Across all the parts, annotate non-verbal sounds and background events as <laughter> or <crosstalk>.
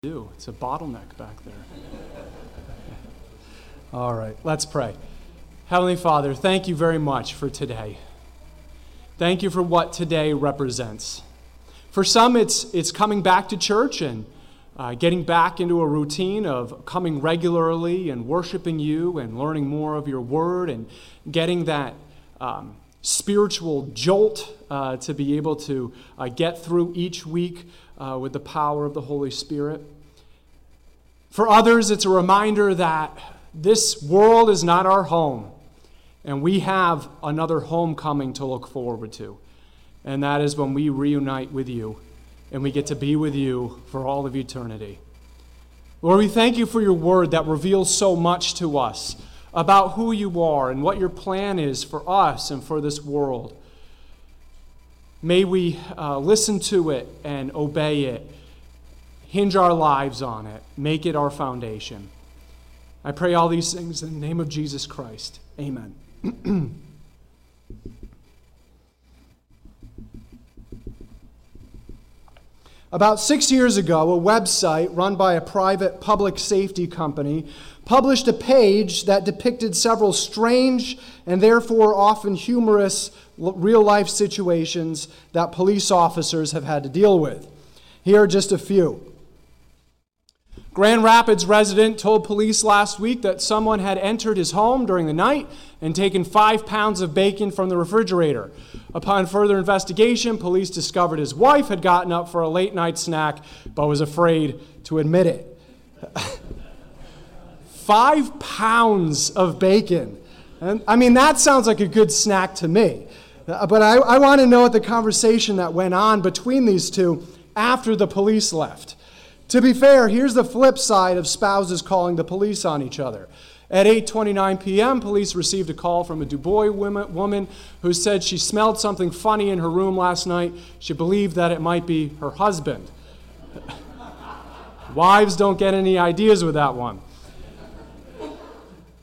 do. It's a bottleneck back there. <laughs> All right, let's pray. Heavenly Father, thank you very much for today. Thank you for what today represents. For some, it's, it's coming back to church and uh, getting back into a routine of coming regularly and worshiping you and learning more of your word and getting that um, spiritual jolt uh, to be able to uh, get through each week uh, with the power of the Holy Spirit. For others, it's a reminder that this world is not our home, and we have another homecoming to look forward to. And that is when we reunite with you and we get to be with you for all of eternity. Lord, we thank you for your word that reveals so much to us about who you are and what your plan is for us and for this world. May we uh, listen to it and obey it, hinge our lives on it, make it our foundation. I pray all these things in the name of Jesus Christ. Amen. <clears throat> About six years ago, a website run by a private public safety company published a page that depicted several strange and therefore often humorous real life situations that police officers have had to deal with. Here are just a few. Grand Rapids resident told police last week that someone had entered his home during the night and taken five pounds of bacon from the refrigerator. Upon further investigation, police discovered his wife had gotten up for a late night snack but was afraid to admit it. <laughs> five pounds of bacon. And, I mean, that sounds like a good snack to me. Uh, but I, I want to know the conversation that went on between these two after the police left. To be fair, here's the flip side of spouses calling the police on each other. At 8:29 p.m., police received a call from a Dubois woman who said she smelled something funny in her room last night. She believed that it might be her husband. <laughs> Wives don't get any ideas with that one.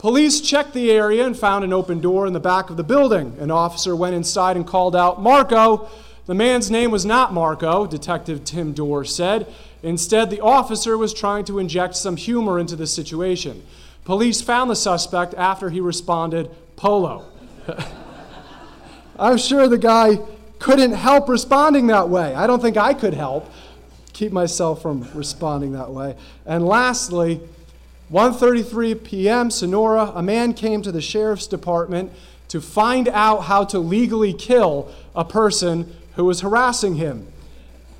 Police checked the area and found an open door in the back of the building. An officer went inside and called out, Marco. The man's name was not Marco, Detective Tim Dorr said. Instead, the officer was trying to inject some humor into the situation. Police found the suspect after he responded, Polo. <laughs> I'm sure the guy couldn't help responding that way. I don't think I could help keep myself from responding that way. And lastly, 1:33 p.m. Sonora, a man came to the sheriff's department to find out how to legally kill a person who was harassing him.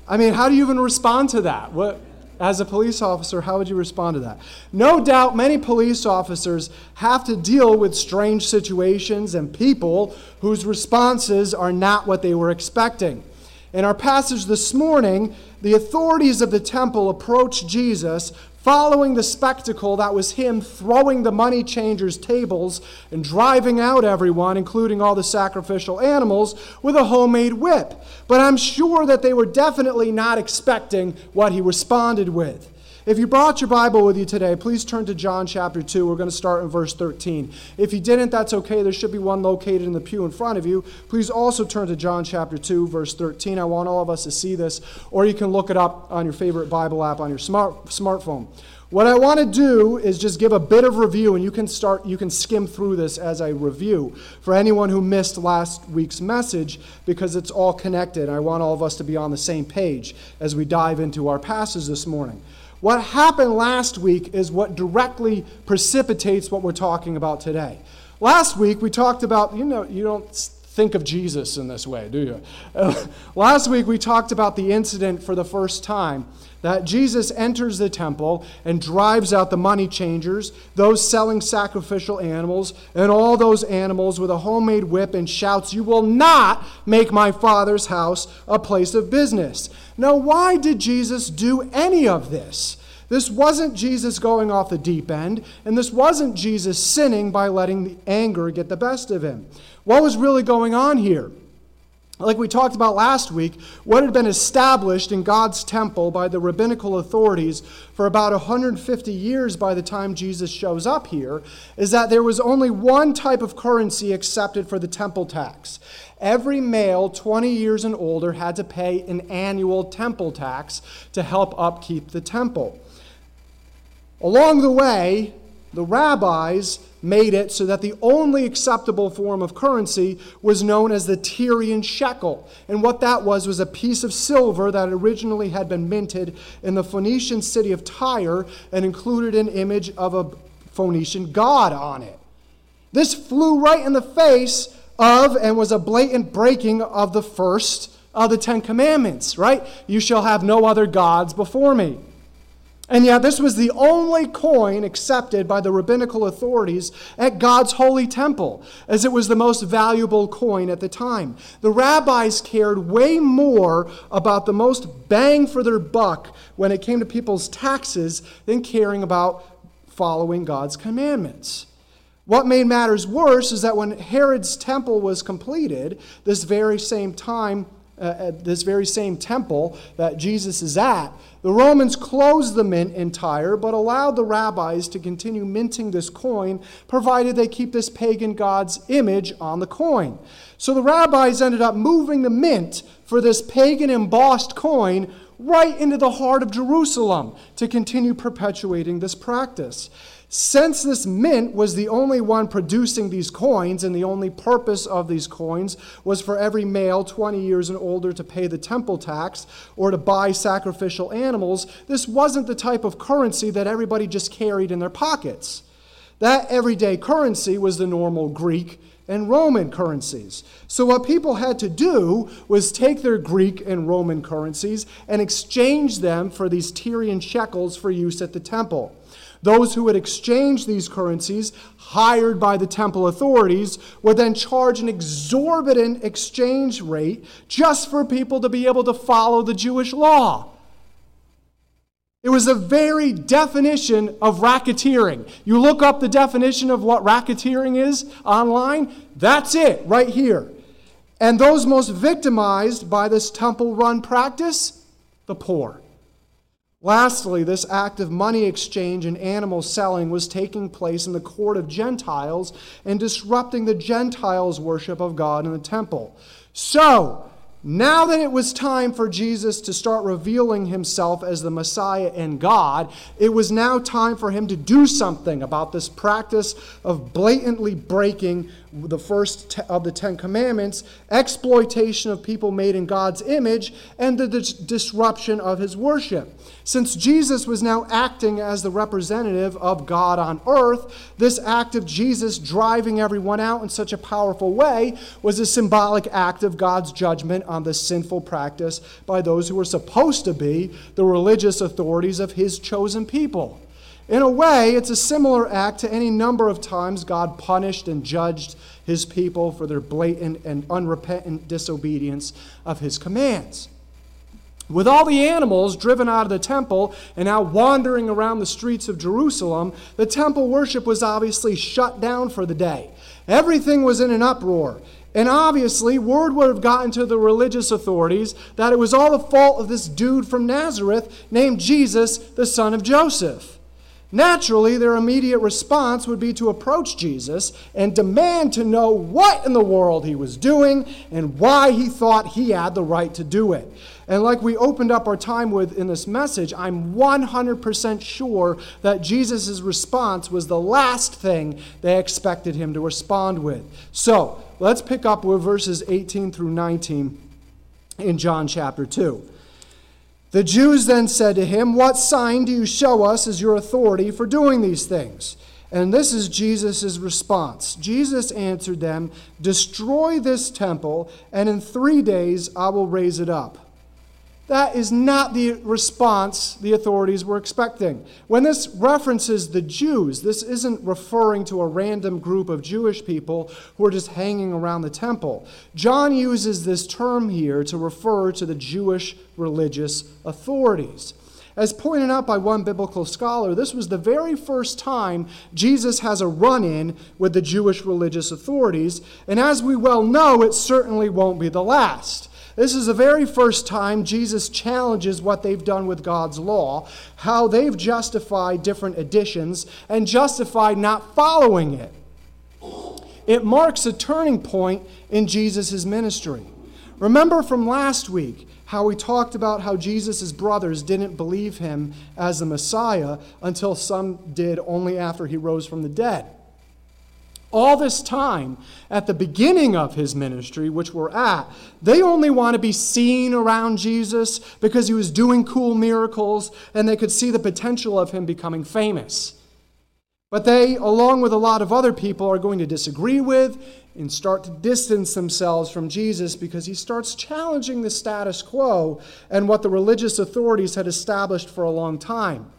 I mean, how do you even respond to that? What, as a police officer, how would you respond to that? No doubt many police officers have to deal with strange situations and people whose responses are not what they were expecting. In our passage this morning, the authorities of the temple approached Jesus following the spectacle that was him throwing the money changers' tables and driving out everyone, including all the sacrificial animals, with a homemade whip. But I'm sure that they were definitely not expecting what he responded with. If you brought your Bible with you today, please turn to John chapter 2. We're going to start in verse 13. If you didn't, that's okay. There should be one located in the pew in front of you. Please also turn to John chapter 2, verse 13. I want all of us to see this, or you can look it up on your favorite Bible app on your smart, smartphone. What I want to do is just give a bit of review, and you can start, you can skim through this as I review for anyone who missed last week's message because it's all connected. I want all of us to be on the same page as we dive into our passage this morning. What happened last week is what directly precipitates what we're talking about today. Last week we talked about, you know, you don't think of Jesus in this way, do you? Uh, <laughs> last week we talked about the incident for the first time that Jesus enters the temple and drives out the money changers, those selling sacrificial animals, and all those animals with a homemade whip and shouts, You will not make my father's house a place of business. Now, why did Jesus do any of this? This wasn't Jesus going off the deep end, and this wasn't Jesus sinning by letting the anger get the best of him. What was really going on here? like we talked about last week, what had been established in God's temple by the rabbinical authorities for about 150 years by the time Jesus shows up here is that there was only one type of currency accepted for the temple tax. Every male 20 years and older had to pay an annual temple tax to help upkeep the temple. Along the way, the rabbis made it so that the only acceptable form of currency was known as the Tyrian shekel. And what that was was a piece of silver that originally had been minted in the Phoenician city of Tyre and included an image of a Phoenician god on it. This flew right in the face of and was a blatant breaking of the first of the Ten Commandments, right? You shall have no other gods before me. And yet, this was the only coin accepted by the rabbinical authorities at God's holy temple, as it was the most valuable coin at the time. The rabbis cared way more about the most bang for their buck when it came to people's taxes than caring about following God's commandments. What made matters worse is that when Herod's temple was completed, this very same time, uh, at this very same temple that Jesus is at, the Romans closed the mint in Tyre, but allowed the rabbis to continue minting this coin, provided they keep this pagan god's image on the coin. So the rabbis ended up moving the mint for this pagan embossed coin right into the heart of Jerusalem to continue perpetuating this practice. Since this mint was the only one producing these coins, and the only purpose of these coins was for every male 20 years and older to pay the temple tax or to buy sacrificial animals, this wasn't the type of currency that everybody just carried in their pockets. That everyday currency was the normal Greek and Roman currencies. So, what people had to do was take their Greek and Roman currencies and exchange them for these Tyrian shekels for use at the temple. Those who would exchange these currencies, hired by the temple authorities, would then charge an exorbitant exchange rate just for people to be able to follow the Jewish law. It was the very definition of racketeering. You look up the definition of what racketeering is online, that's it right here. And those most victimized by this temple run practice, the poor. Lastly, this act of money exchange and animal selling was taking place in the court of Gentiles and disrupting the Gentiles' worship of God in the temple. So, now that it was time for Jesus to start revealing himself as the Messiah and God, it was now time for him to do something about this practice of blatantly breaking the first of the Ten Commandments, exploitation of people made in God's image, and the dis- disruption of his worship. Since Jesus was now acting as the representative of God on earth, this act of Jesus driving everyone out in such a powerful way was a symbolic act of God's judgment on the sinful practice by those who were supposed to be the religious authorities of his chosen people. In a way, it's a similar act to any number of times God punished and judged his people for their blatant and unrepentant disobedience of his commands. With all the animals driven out of the temple and now wandering around the streets of Jerusalem, the temple worship was obviously shut down for the day. Everything was in an uproar. And obviously, word would have gotten to the religious authorities that it was all the fault of this dude from Nazareth named Jesus, the son of Joseph. Naturally, their immediate response would be to approach Jesus and demand to know what in the world he was doing and why he thought he had the right to do it. And like we opened up our time with in this message, I'm 100% sure that Jesus' response was the last thing they expected him to respond with. So let's pick up with verses 18 through 19 in John chapter 2. The Jews then said to him, What sign do you show us as your authority for doing these things? And this is Jesus' response. Jesus answered them, Destroy this temple, and in three days I will raise it up. That is not the response the authorities were expecting. When this references the Jews, this isn't referring to a random group of Jewish people who are just hanging around the temple. John uses this term here to refer to the Jewish religious authorities. As pointed out by one biblical scholar, this was the very first time Jesus has a run in with the Jewish religious authorities, and as we well know, it certainly won't be the last. This is the very first time Jesus challenges what they've done with God's law, how they've justified different additions and justified not following it. It marks a turning point in Jesus' ministry. Remember from last week how we talked about how Jesus' brothers didn't believe him as the Messiah until some did only after he rose from the dead. All this time, at the beginning of his ministry, which we're at, they only want to be seen around Jesus because he was doing cool miracles and they could see the potential of him becoming famous. But they, along with a lot of other people, are going to disagree with and start to distance themselves from Jesus because he starts challenging the status quo and what the religious authorities had established for a long time.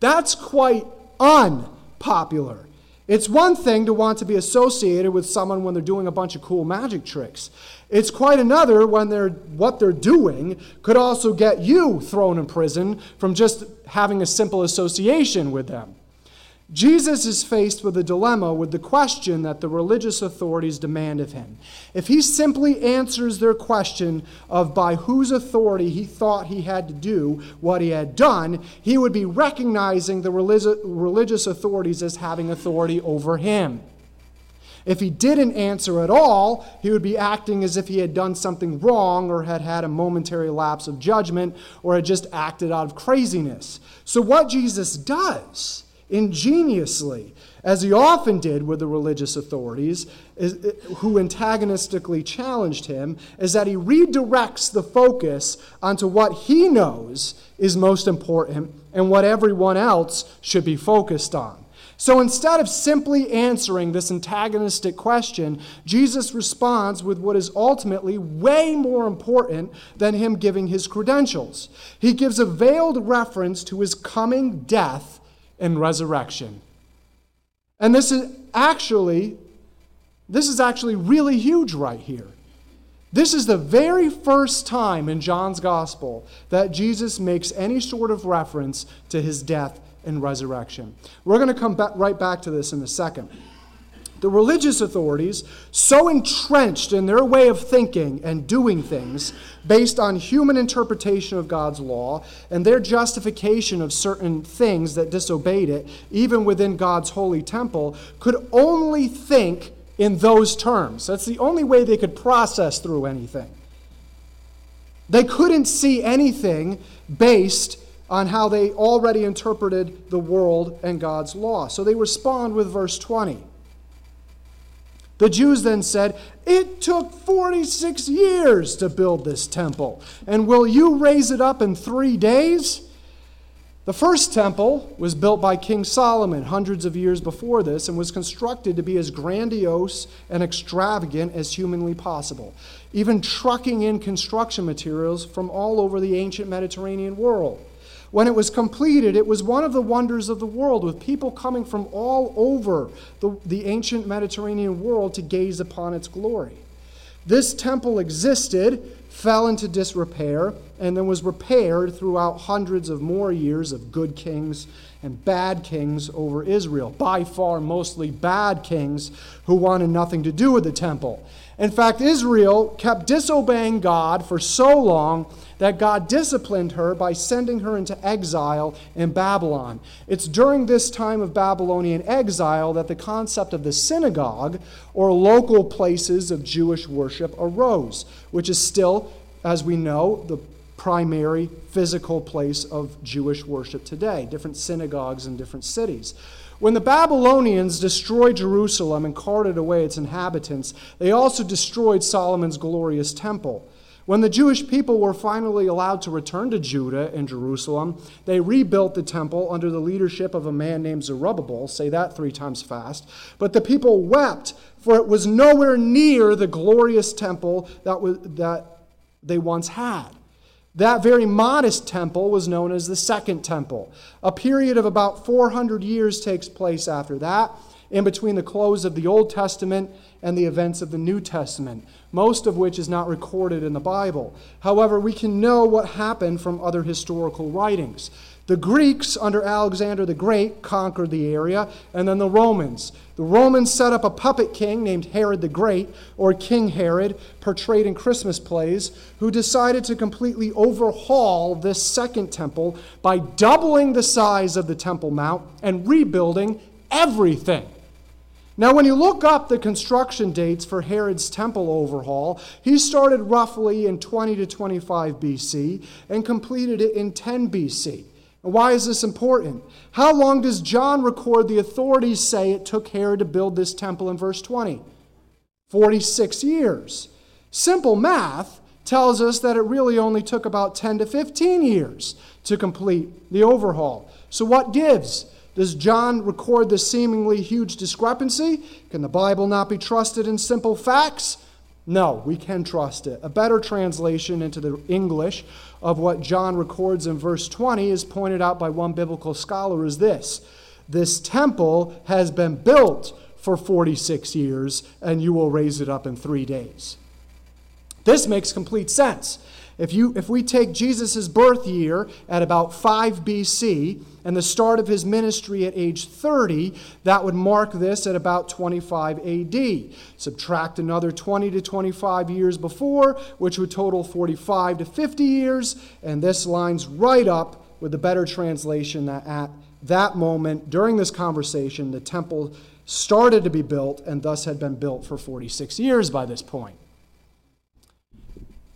That's quite unpopular. It's one thing to want to be associated with someone when they're doing a bunch of cool magic tricks. It's quite another when they're what they're doing could also get you thrown in prison from just having a simple association with them. Jesus is faced with a dilemma with the question that the religious authorities demand of him. If he simply answers their question of by whose authority he thought he had to do what he had done, he would be recognizing the religious authorities as having authority over him. If he didn't answer at all, he would be acting as if he had done something wrong or had had a momentary lapse of judgment or had just acted out of craziness. So, what Jesus does ingeniously, as he often did with the religious authorities who antagonistically challenged him, is that he redirects the focus onto what he knows is most important and what everyone else should be focused on. So instead of simply answering this antagonistic question, Jesus responds with what is ultimately way more important than him giving his credentials. He gives a veiled reference to his coming death and resurrection. And this is actually this is actually really huge right here. This is the very first time in John's gospel that Jesus makes any sort of reference to his death and resurrection. We're going to come back, right back to this in a second. The religious authorities, so entrenched in their way of thinking and doing things based on human interpretation of God's law and their justification of certain things that disobeyed it, even within God's holy temple, could only think in those terms. That's the only way they could process through anything. They couldn't see anything based on how they already interpreted the world and God's law. So they respond with verse 20. The Jews then said, It took 46 years to build this temple, and will you raise it up in three days? The first temple was built by King Solomon hundreds of years before this and was constructed to be as grandiose and extravagant as humanly possible, even trucking in construction materials from all over the ancient Mediterranean world. When it was completed, it was one of the wonders of the world, with people coming from all over the, the ancient Mediterranean world to gaze upon its glory. This temple existed, fell into disrepair, and then was repaired throughout hundreds of more years of good kings and bad kings over Israel. By far, mostly bad kings who wanted nothing to do with the temple. In fact, Israel kept disobeying God for so long that God disciplined her by sending her into exile in Babylon. It's during this time of Babylonian exile that the concept of the synagogue, or local places of Jewish worship, arose, which is still, as we know, the primary physical place of Jewish worship today, different synagogues in different cities. When the Babylonians destroyed Jerusalem and carted away its inhabitants, they also destroyed Solomon's glorious temple. When the Jewish people were finally allowed to return to Judah and Jerusalem, they rebuilt the temple under the leadership of a man named Zerubbabel. Say that three times fast. But the people wept, for it was nowhere near the glorious temple that, was, that they once had. That very modest temple was known as the Second Temple. A period of about 400 years takes place after that, in between the close of the Old Testament and the events of the New Testament, most of which is not recorded in the Bible. However, we can know what happened from other historical writings. The Greeks, under Alexander the Great, conquered the area, and then the Romans. The Romans set up a puppet king named Herod the Great, or King Herod, portrayed in Christmas plays, who decided to completely overhaul this second temple by doubling the size of the Temple Mount and rebuilding everything. Now, when you look up the construction dates for Herod's temple overhaul, he started roughly in 20 to 25 BC and completed it in 10 BC. Why is this important? How long does John record the authorities say it took Herod to build this temple in verse 20? 46 years. Simple math tells us that it really only took about 10 to 15 years to complete the overhaul. So, what gives? Does John record this seemingly huge discrepancy? Can the Bible not be trusted in simple facts? No, we can trust it. A better translation into the English of what John records in verse 20 is pointed out by one biblical scholar is this This temple has been built for 46 years, and you will raise it up in three days. This makes complete sense. If, you, if we take Jesus' birth year at about 5 BC and the start of his ministry at age 30, that would mark this at about 25 AD. Subtract another 20 to 25 years before, which would total 45 to 50 years, and this lines right up with the better translation that at that moment, during this conversation, the temple started to be built and thus had been built for 46 years by this point.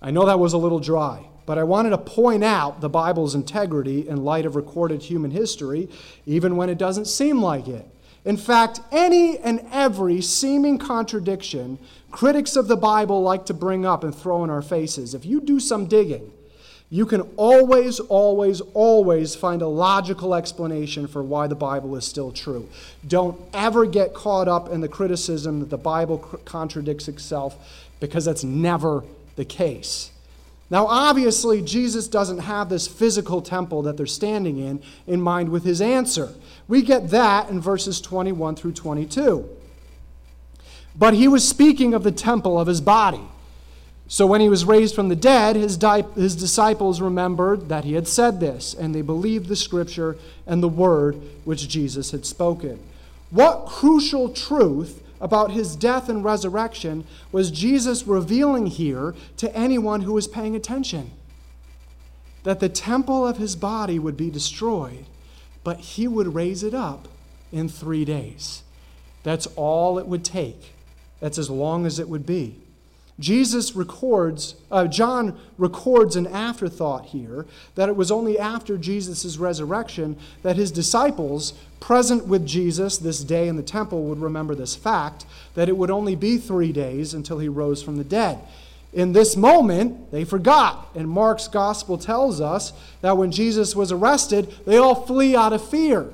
I know that was a little dry, but I wanted to point out the Bible's integrity in light of recorded human history, even when it doesn't seem like it. In fact, any and every seeming contradiction critics of the Bible like to bring up and throw in our faces, if you do some digging, you can always, always, always find a logical explanation for why the Bible is still true. Don't ever get caught up in the criticism that the Bible contradicts itself because that's never the case. Now, obviously, Jesus doesn't have this physical temple that they're standing in in mind with his answer. We get that in verses 21 through 22. But he was speaking of the temple of his body. So when he was raised from the dead, his, di- his disciples remembered that he had said this, and they believed the scripture and the word which Jesus had spoken. What crucial truth about his death and resurrection was Jesus revealing here to anyone who was paying attention that the temple of his body would be destroyed, but he would raise it up in three days. That's all it would take. That's as long as it would be. Jesus records, uh, John records an afterthought here that it was only after Jesus' resurrection that his disciples, present with Jesus this day in the temple, would remember this fact that it would only be three days until he rose from the dead. In this moment, they forgot. And Mark's gospel tells us that when Jesus was arrested, they all flee out of fear.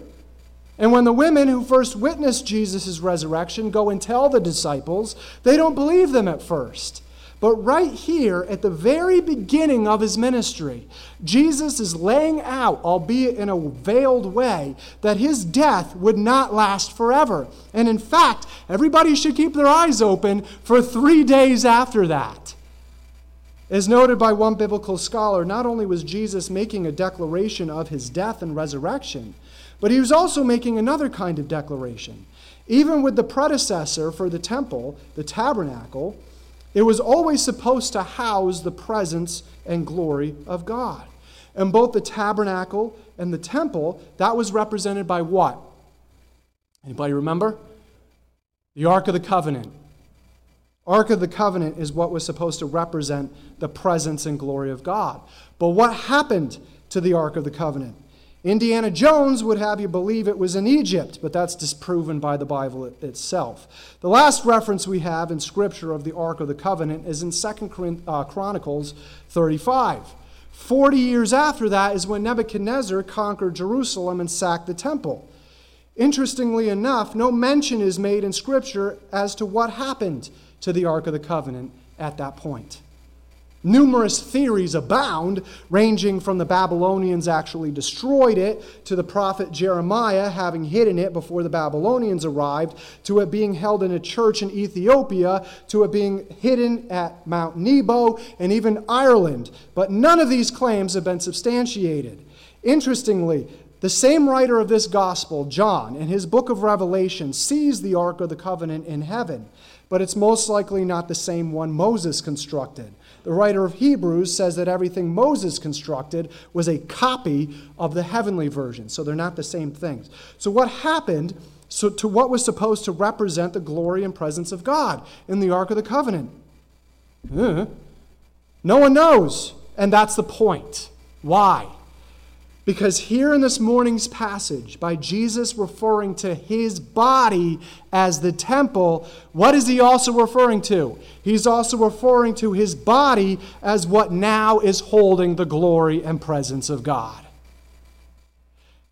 And when the women who first witnessed Jesus' resurrection go and tell the disciples, they don't believe them at first. But right here, at the very beginning of his ministry, Jesus is laying out, albeit in a veiled way, that his death would not last forever. And in fact, everybody should keep their eyes open for three days after that. As noted by one biblical scholar, not only was Jesus making a declaration of his death and resurrection, but he was also making another kind of declaration. Even with the predecessor for the temple, the tabernacle, it was always supposed to house the presence and glory of God. And both the tabernacle and the temple, that was represented by what? Anybody remember? The Ark of the Covenant. Ark of the Covenant is what was supposed to represent the presence and glory of God. But what happened to the Ark of the Covenant? Indiana Jones would have you believe it was in Egypt, but that's disproven by the Bible itself. The last reference we have in Scripture of the Ark of the Covenant is in 2 uh, Chronicles 35. Forty years after that is when Nebuchadnezzar conquered Jerusalem and sacked the temple. Interestingly enough, no mention is made in Scripture as to what happened to the Ark of the Covenant at that point. Numerous theories abound, ranging from the Babylonians actually destroyed it, to the prophet Jeremiah having hidden it before the Babylonians arrived, to it being held in a church in Ethiopia, to it being hidden at Mount Nebo, and even Ireland. But none of these claims have been substantiated. Interestingly, the same writer of this gospel, John, in his book of Revelation, sees the Ark of the Covenant in heaven, but it's most likely not the same one Moses constructed. The writer of Hebrews says that everything Moses constructed was a copy of the heavenly version, so they're not the same things. So, what happened so to what was supposed to represent the glory and presence of God in the Ark of the Covenant? Uh, no one knows, and that's the point. Why? Because here in this morning's passage, by Jesus referring to his body as the temple, what is he also referring to? He's also referring to his body as what now is holding the glory and presence of God.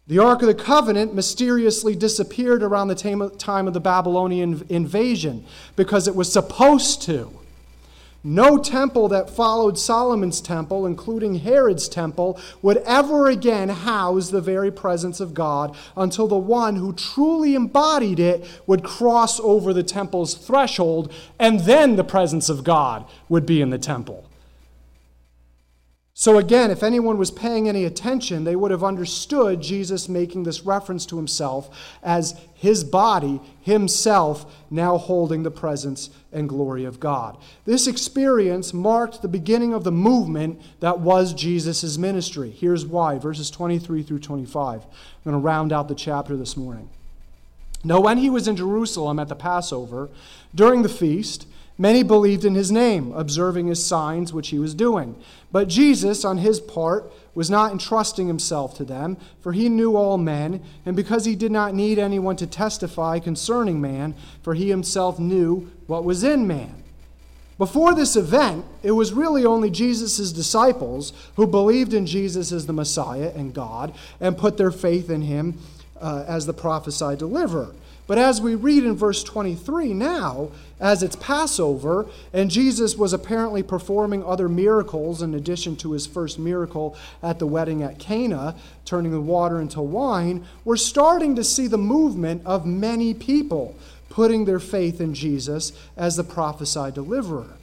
The Ark of the Covenant mysteriously disappeared around the time of the Babylonian invasion because it was supposed to. No temple that followed Solomon's temple, including Herod's temple, would ever again house the very presence of God until the one who truly embodied it would cross over the temple's threshold, and then the presence of God would be in the temple. So, again, if anyone was paying any attention, they would have understood Jesus making this reference to himself as his body, himself, now holding the presence and glory of God. This experience marked the beginning of the movement that was Jesus' ministry. Here's why verses 23 through 25. I'm going to round out the chapter this morning. Now, when he was in Jerusalem at the Passover, during the feast, Many believed in his name, observing his signs which he was doing. But Jesus, on his part, was not entrusting himself to them, for he knew all men, and because he did not need anyone to testify concerning man, for he himself knew what was in man. Before this event, it was really only Jesus' disciples who believed in Jesus as the Messiah and God and put their faith in him uh, as the prophesied deliverer. But as we read in verse 23 now, as it's Passover, and Jesus was apparently performing other miracles in addition to his first miracle at the wedding at Cana, turning the water into wine, we're starting to see the movement of many people putting their faith in Jesus as the prophesied deliverer.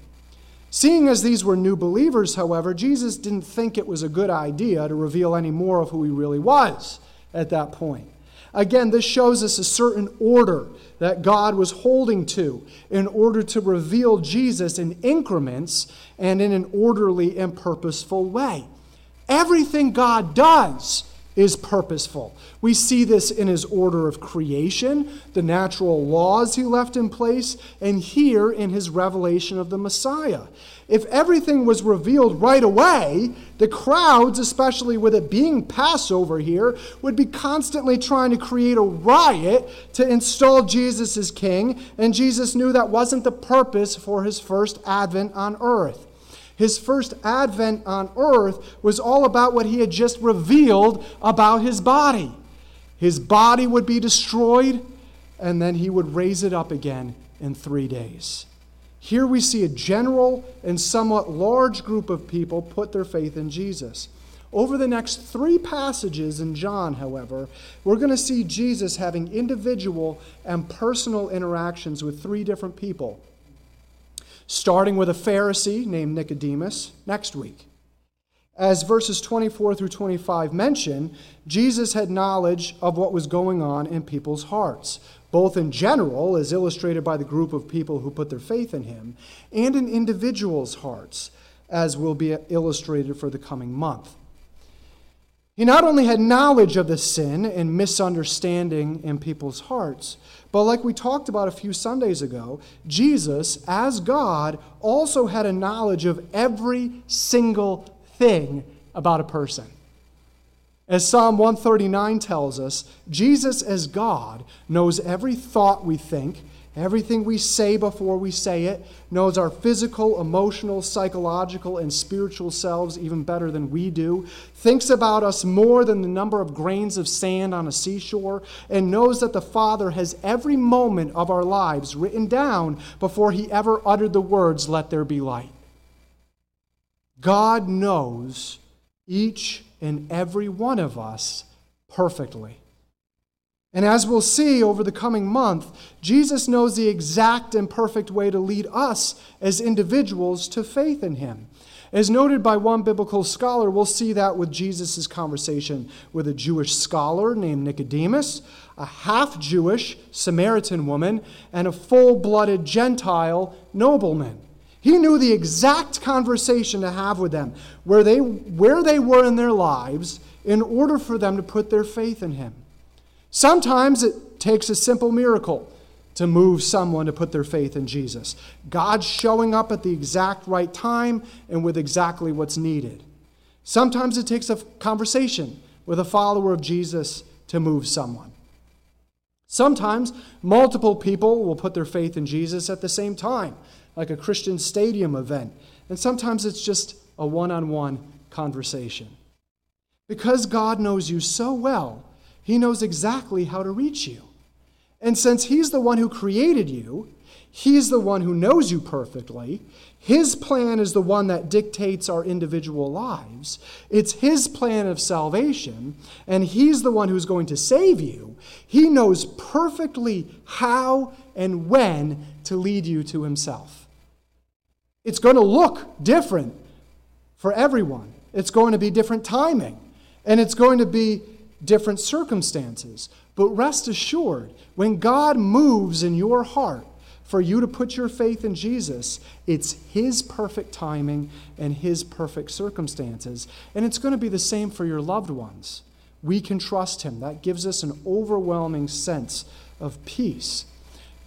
Seeing as these were new believers, however, Jesus didn't think it was a good idea to reveal any more of who he really was at that point. Again, this shows us a certain order that God was holding to in order to reveal Jesus in increments and in an orderly and purposeful way. Everything God does is purposeful. We see this in his order of creation, the natural laws he left in place, and here in his revelation of the Messiah. If everything was revealed right away, the crowds, especially with it being Passover here, would be constantly trying to create a riot to install Jesus as king, and Jesus knew that wasn't the purpose for his first advent on earth. His first advent on earth was all about what he had just revealed about his body. His body would be destroyed, and then he would raise it up again in three days. Here we see a general and somewhat large group of people put their faith in Jesus. Over the next three passages in John, however, we're going to see Jesus having individual and personal interactions with three different people starting with a Pharisee named Nicodemus next week. As verses 24 through 25 mention, Jesus had knowledge of what was going on in people's hearts, both in general, as illustrated by the group of people who put their faith in him, and in individuals' hearts, as will be illustrated for the coming month. He not only had knowledge of the sin and misunderstanding in people's hearts, but like we talked about a few Sundays ago, Jesus, as God, also had a knowledge of every single thing about a person. As Psalm 139 tells us, Jesus, as God, knows every thought we think Everything we say before we say it knows our physical, emotional, psychological, and spiritual selves even better than we do, thinks about us more than the number of grains of sand on a seashore, and knows that the Father has every moment of our lives written down before he ever uttered the words, Let there be light. God knows each and every one of us perfectly. And as we'll see over the coming month, Jesus knows the exact and perfect way to lead us as individuals to faith in Him. As noted by one biblical scholar, we'll see that with Jesus' conversation with a Jewish scholar named Nicodemus, a half Jewish Samaritan woman, and a full blooded Gentile nobleman. He knew the exact conversation to have with them, where they, where they were in their lives, in order for them to put their faith in him. Sometimes it takes a simple miracle to move someone to put their faith in Jesus. God showing up at the exact right time and with exactly what's needed. Sometimes it takes a conversation with a follower of Jesus to move someone. Sometimes multiple people will put their faith in Jesus at the same time, like a Christian stadium event. And sometimes it's just a one on one conversation. Because God knows you so well, He knows exactly how to reach you. And since He's the one who created you, He's the one who knows you perfectly. His plan is the one that dictates our individual lives. It's His plan of salvation, and He's the one who's going to save you. He knows perfectly how and when to lead you to Himself. It's going to look different for everyone, it's going to be different timing, and it's going to be different circumstances. But rest assured, when God moves in your heart for you to put your faith in Jesus, it's His perfect timing and His perfect circumstances. And it's going to be the same for your loved ones. We can trust Him. That gives us an overwhelming sense of peace.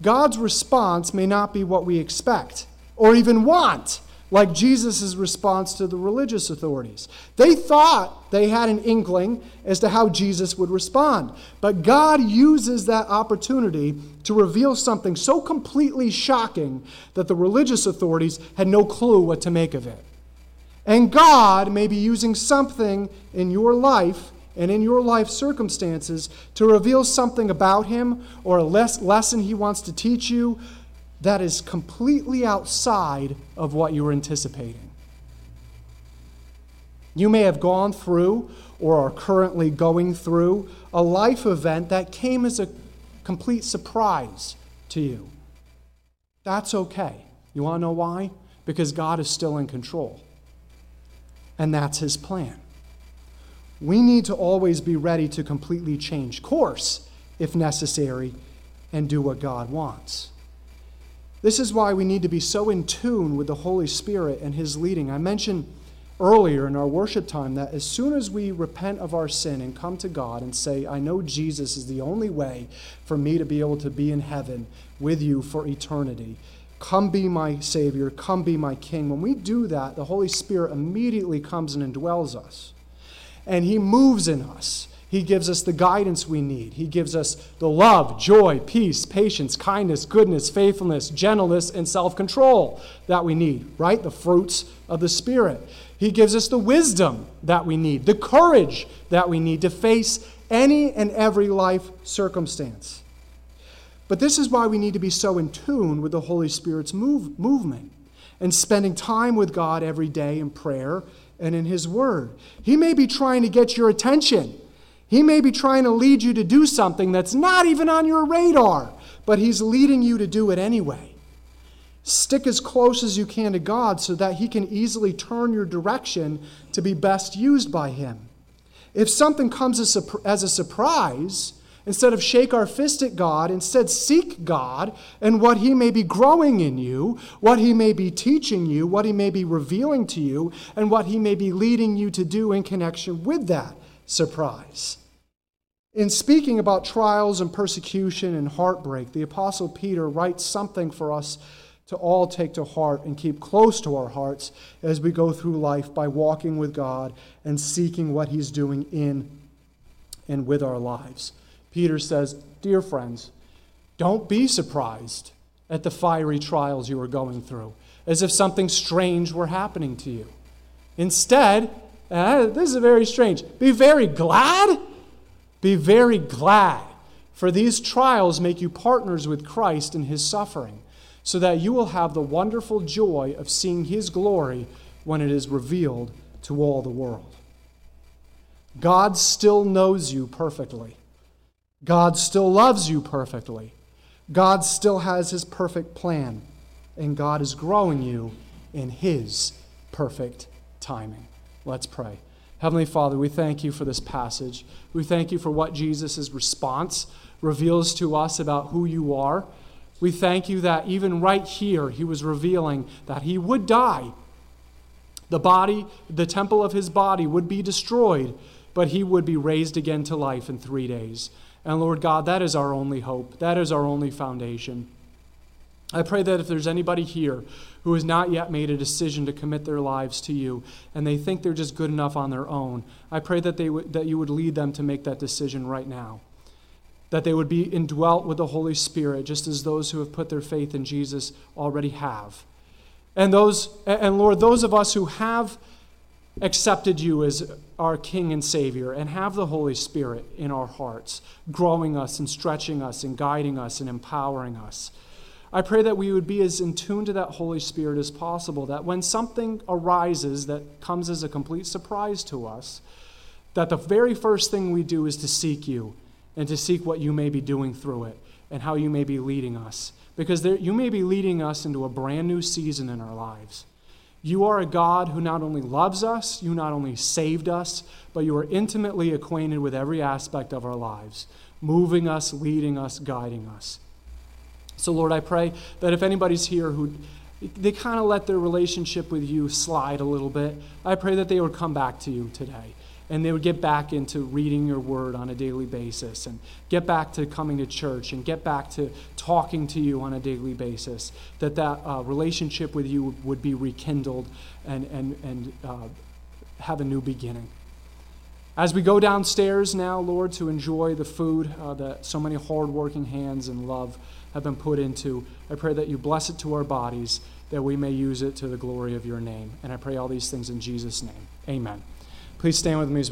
God's response may not be what we expect or even want like Jesus' response to the religious authorities. They thought they had an inkling as to how Jesus would respond, but God uses that opportunity to reveal something so completely shocking that the religious authorities had no clue what to make of it. And God may be using something in your life and in your life circumstances to reveal something about Him or a lesson He wants to teach you that is completely outside of what you were anticipating. You may have gone through or are currently going through a life event that came as a complete surprise to you. That's okay. You want to know why? Because God is still in control. And that's His plan. We need to always be ready to completely change course if necessary and do what God wants. This is why we need to be so in tune with the Holy Spirit and His leading. I mentioned earlier in our worship time that as soon as we repent of our sin and come to God and say, I know Jesus is the only way for me to be able to be in heaven with you for eternity, come be my Savior, come be my King. When we do that, the Holy Spirit immediately comes and indwells us. And He moves in us. He gives us the guidance we need. He gives us the love, joy, peace, patience, kindness, goodness, faithfulness, gentleness, and self control that we need, right? The fruits of the Spirit. He gives us the wisdom that we need, the courage that we need to face any and every life circumstance. But this is why we need to be so in tune with the Holy Spirit's move, movement and spending time with God every day in prayer and in His Word. He may be trying to get your attention he may be trying to lead you to do something that's not even on your radar, but He's leading you to do it anyway. Stick as close as you can to God so that He can easily turn your direction to be best used by Him. If something comes as a surprise, instead of shake our fist at God, instead seek God and what He may be growing in you, what He may be teaching you, what He may be revealing to you, and what He may be leading you to do in connection with that surprise. In speaking about trials and persecution and heartbreak, the Apostle Peter writes something for us to all take to heart and keep close to our hearts as we go through life by walking with God and seeking what He's doing in and with our lives. Peter says, Dear friends, don't be surprised at the fiery trials you are going through, as if something strange were happening to you. Instead, uh, this is very strange, be very glad be very glad, for these trials make you partners with Christ in his suffering, so that you will have the wonderful joy of seeing his glory when it is revealed to all the world. God still knows you perfectly. God still loves you perfectly. God still has his perfect plan, and God is growing you in his perfect timing. Let's pray. Heavenly Father, we thank you for this passage. We thank you for what Jesus' response reveals to us about who you are. We thank you that even right here, he was revealing that he would die. The body, the temple of his body would be destroyed, but he would be raised again to life in three days. And Lord God, that is our only hope. That is our only foundation. I pray that if there's anybody here who has not yet made a decision to commit their lives to you and they think they're just good enough on their own, I pray that, they w- that you would lead them to make that decision right now. That they would be indwelt with the Holy Spirit, just as those who have put their faith in Jesus already have. And those and Lord, those of us who have accepted you as our King and Savior and have the Holy Spirit in our hearts, growing us and stretching us and guiding us and empowering us. I pray that we would be as in tune to that Holy Spirit as possible, that when something arises that comes as a complete surprise to us, that the very first thing we do is to seek you and to seek what you may be doing through it and how you may be leading us. Because there, you may be leading us into a brand new season in our lives. You are a God who not only loves us, you not only saved us, but you are intimately acquainted with every aspect of our lives, moving us, leading us, guiding us. So, Lord, I pray that if anybody's here who they kind of let their relationship with you slide a little bit, I pray that they would come back to you today. And they would get back into reading your word on a daily basis and get back to coming to church and get back to talking to you on a daily basis that that uh, relationship with you would be rekindled and, and, and uh, have a new beginning. As we go downstairs now lord to enjoy the food uh, that so many hardworking hands and love have been put into. I pray that you bless it to our bodies that we may use it to the glory of your name. And i pray all these things in jesus name. Amen. Please stand with me as we